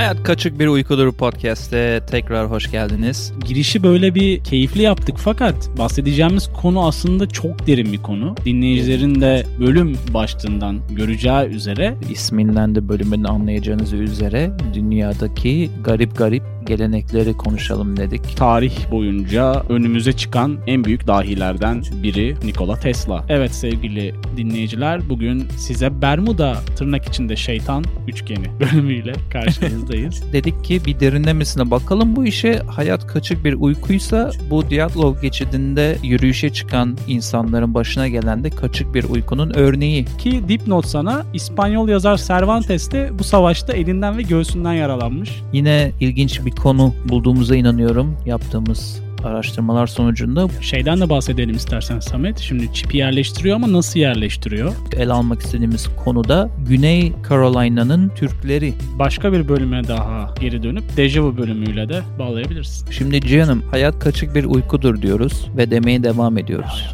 Hayat Kaçık Bir Uykudur podcast'te tekrar hoş geldiniz. Girişi böyle bir keyifli yaptık fakat bahsedeceğimiz konu aslında çok derin bir konu. Dinleyicilerin de bölüm başlığından göreceği üzere İsminden de bölümün anlayacağınız üzere dünyadaki garip garip gelenekleri konuşalım dedik. tarih boyunca önümüze çıkan en büyük dahilerden biri Nikola Tesla. Evet sevgili dinleyiciler bugün size Bermuda tırnak içinde şeytan üçgeni bölümüyle karşınızdayız. Dedik ki bir derinlemesine bakalım bu işe. Hayat kaçık bir uykuysa bu Diatlov geçidinde yürüyüşe çıkan insanların başına gelen de kaçık bir uykunun örneği. Ki dipnot sana İspanyol yazar Cervantes de bu savaşta elinden ve göğsünden yaralanmış. Yine ilginç bir konu bulduğumuza inanıyorum yaptığımız araştırmalar sonucunda Şeyden de bahsedelim istersen Samet. Şimdi çipi yerleştiriyor ama nasıl yerleştiriyor? ele almak istediğimiz konuda Güney Carolina'nın Türkleri. Başka bir bölüme daha geri dönüp Dejavu bölümüyle de bağlayabilirsin. Şimdi Cihan'ım hayat kaçık bir uykudur diyoruz ve demeye devam ediyoruz.